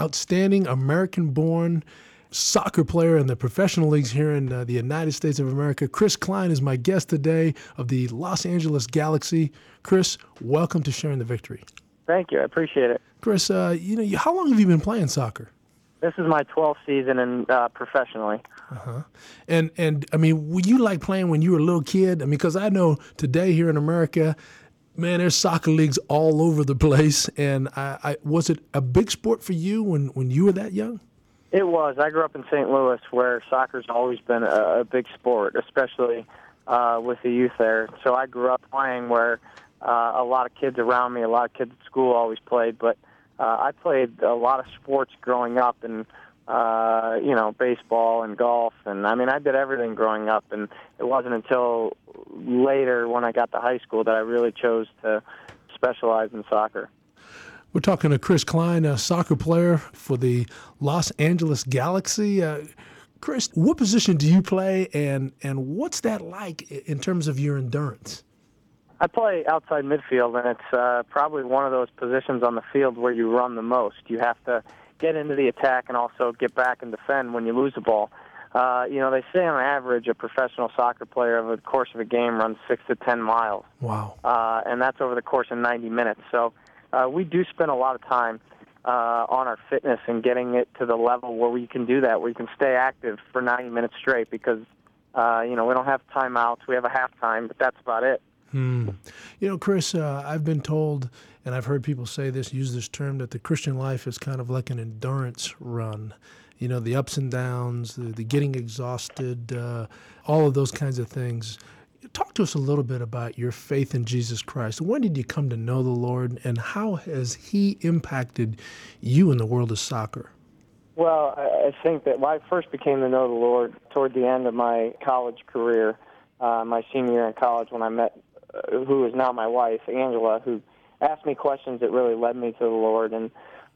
outstanding American born soccer player in the professional leagues here in uh, the United States of America. Chris Klein is my guest today of the Los Angeles Galaxy. Chris, welcome to Sharing the Victory. Thank you. I appreciate it. Chris, uh, you know, how long have you been playing soccer? This is my 12th season and uh, professionally. Uh-huh. And and I mean, you like playing when you were a little kid? I mean, because I know today here in America, man, there's soccer leagues all over the place. And I, I was it a big sport for you when when you were that young? It was. I grew up in St. Louis, where soccer's always been a, a big sport, especially uh, with the youth there. So I grew up playing where uh, a lot of kids around me, a lot of kids at school always played. But uh, I played a lot of sports growing up, and uh, you know, baseball and golf, and I mean, I did everything growing up. And it wasn't until later, when I got to high school, that I really chose to specialize in soccer. We're talking to Chris Klein, a soccer player for the Los Angeles Galaxy. Uh, Chris, what position do you play, and and what's that like in terms of your endurance? I play outside midfield, and it's uh, probably one of those positions on the field where you run the most. You have to get into the attack and also get back and defend when you lose the ball. Uh, you know, they say on average a professional soccer player over the course of a game runs six to ten miles. Wow. Uh, and that's over the course of 90 minutes. So uh, we do spend a lot of time uh, on our fitness and getting it to the level where we can do that, where we can stay active for 90 minutes straight because, uh, you know, we don't have timeouts. We have a halftime, but that's about it. Hmm. You know, Chris, uh, I've been told, and I've heard people say this, use this term, that the Christian life is kind of like an endurance run. You know, the ups and downs, the, the getting exhausted, uh, all of those kinds of things. Talk to us a little bit about your faith in Jesus Christ. When did you come to know the Lord, and how has He impacted you in the world of soccer? Well, I think that when I first became to know the Lord toward the end of my college career, uh, my senior year in college, when I met who is now my wife, Angela, who asked me questions that really led me to the Lord. And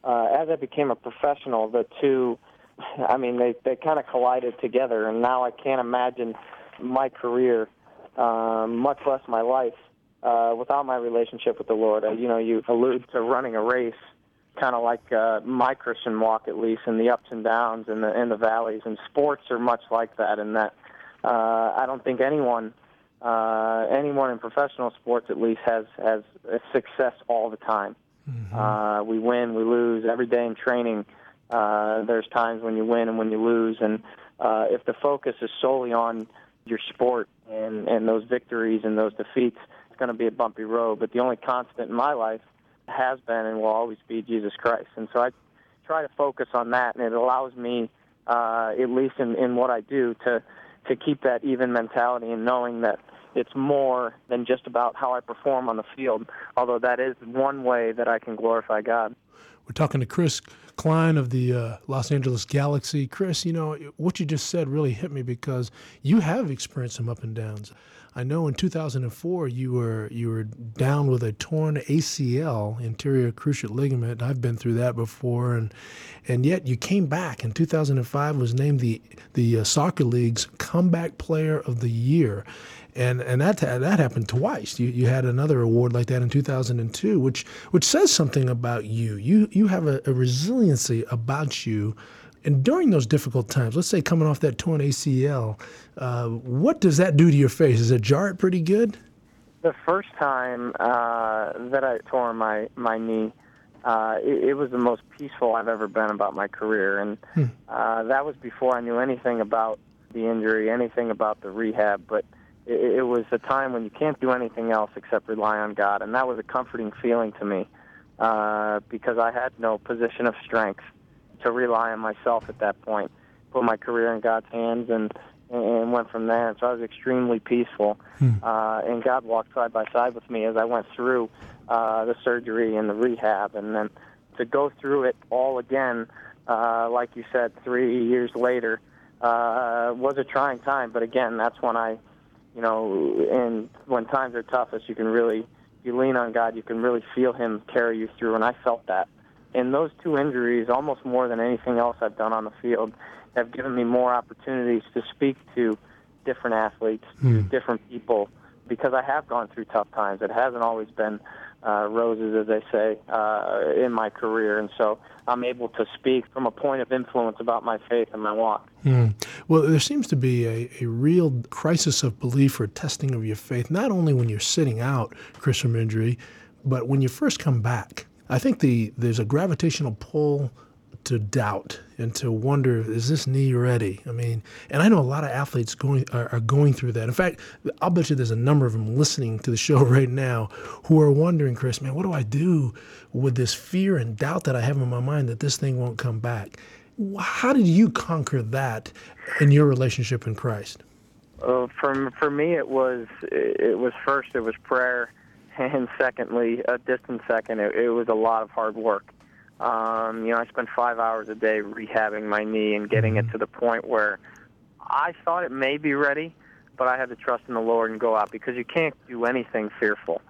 uh, as I became a professional, the two, I mean, they they kind of collided together. And now I can't imagine my career um, much less my life, uh, without my relationship with the Lord. Uh, you know, you allude to running a race, kind of like uh, my Christian walk, at least, in the ups and downs and the in the valleys. And sports are much like that. In that, uh, I don't think anyone, uh, anyone in professional sports, at least, has has success all the time. Mm-hmm. Uh, we win, we lose every day in training. Uh, there's times when you win and when you lose, and uh, if the focus is solely on your sport and and those victories and those defeats, it's going to be a bumpy road. But the only constant in my life has been and will always be Jesus Christ. And so I try to focus on that, and it allows me, uh, at least in, in what I do, to to keep that even mentality and knowing that it's more than just about how I perform on the field. Although that is one way that I can glorify God. We're talking to Chris Klein of the uh, Los Angeles Galaxy. Chris, you know, what you just said really hit me because you have experienced some up and downs. I know in 2004 you were you were down with a torn ACL, anterior cruciate ligament. I've been through that before, and and yet you came back in 2005. Was named the the uh, soccer league's comeback player of the year, and and that that happened twice. You you had another award like that in 2002, which which says something about you. You you have a, a resiliency about you. And during those difficult times, let's say coming off that torn ACL, uh, what does that do to your face? Does it jar it pretty good? The first time uh, that I tore my my knee, uh, it, it was the most peaceful I've ever been about my career, and hmm. uh, that was before I knew anything about the injury, anything about the rehab. But it, it was a time when you can't do anything else except rely on God, and that was a comforting feeling to me uh, because I had no position of strength to rely on myself at that point. Put my career in God's hands and and went from there. And so I was extremely peaceful, hmm. uh, and God walked side by side with me as I went through uh, the surgery and the rehab, and then to go through it all again, uh, like you said, three years later, uh, was a trying time. But again, that's when I you know, and when times are toughest, you can really, you lean on God, you can really feel Him carry you through. And I felt that. And those two injuries, almost more than anything else I've done on the field, have given me more opportunities to speak to different athletes, mm. different people, because I have gone through tough times. It hasn't always been uh, roses, as they say, uh, in my career. And so I'm able to speak from a point of influence about my faith and my walk. Mm. Well, there seems to be a, a real crisis of belief or testing of your faith, not only when you're sitting out, Chris, from injury, but when you first come back. I think the there's a gravitational pull to doubt and to wonder is this knee ready? I mean and i know a lot of athletes going are, are, going through that. In fact i'll bet you there's a number of them listening to the show right now who are wondering chris man what do i do with this fear and doubt that i have in my mind that this thing won't come back? How did you conquer that in your relationship in christ? Uh, for, for me it was it was first it was prayer and secondly a distant second it, it was a lot of hard work um, you know, I spent five hours a day rehabbing my knee and getting it mm-hmm. to the point where I thought it may be ready, but I had to trust in the Lord and go out because you can't do anything fearful,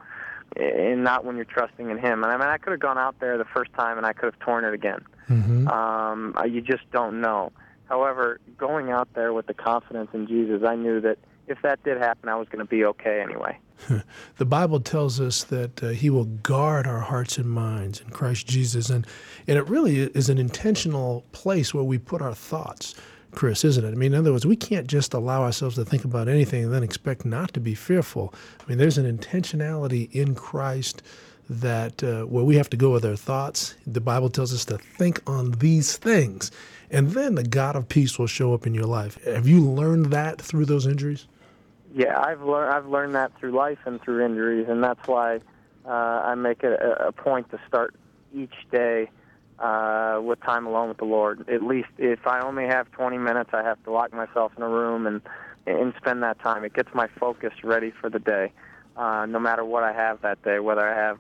and not when you're trusting in Him. And I mean, I could have gone out there the first time and I could have torn it again. Mm-hmm. Um, you just don't know. However, going out there with the confidence in Jesus, I knew that if that did happen, I was going to be okay anyway. the Bible tells us that uh, He will guard our hearts and minds in Christ Jesus, and and it really is an intentional place where we put our thoughts. Chris, isn't it? I mean, in other words, we can't just allow ourselves to think about anything and then expect not to be fearful. I mean, there's an intentionality in Christ that uh, where we have to go with our thoughts. The Bible tells us to think on these things, and then the God of peace will show up in your life. Have you learned that through those injuries? Yeah, I've learned I've learned that through life and through injuries, and that's why uh, I make it a, a point to start each day uh, with time alone with the Lord. At least if I only have 20 minutes, I have to lock myself in a room and and spend that time. It gets my focus ready for the day, uh, no matter what I have that day, whether I have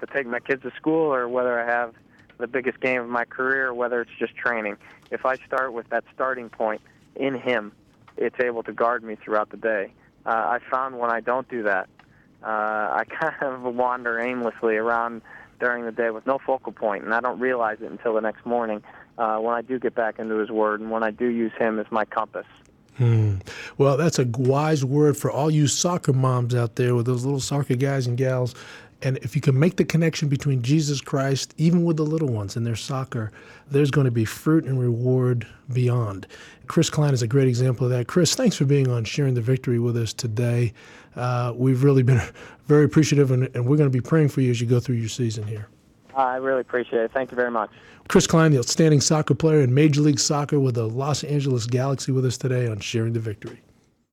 to take my kids to school or whether I have the biggest game of my career whether it's just training. If I start with that starting point in Him, it's able to guard me throughout the day uh, I found when I don't do that, uh, I kind of wander aimlessly around during the day with no focal point, and I don't realize it until the next morning uh, when I do get back into His Word and when I do use Him as my compass. Hmm. Well, that's a wise word for all you soccer moms out there with those little soccer guys and gals. And if you can make the connection between Jesus Christ, even with the little ones in their soccer, there's going to be fruit and reward beyond. Chris Klein is a great example of that. Chris, thanks for being on Sharing the Victory with us today. Uh, we've really been very appreciative, and, and we're going to be praying for you as you go through your season here. I really appreciate it. Thank you very much. Chris Klein, the outstanding soccer player in Major League Soccer with the Los Angeles Galaxy, with us today on Sharing the Victory.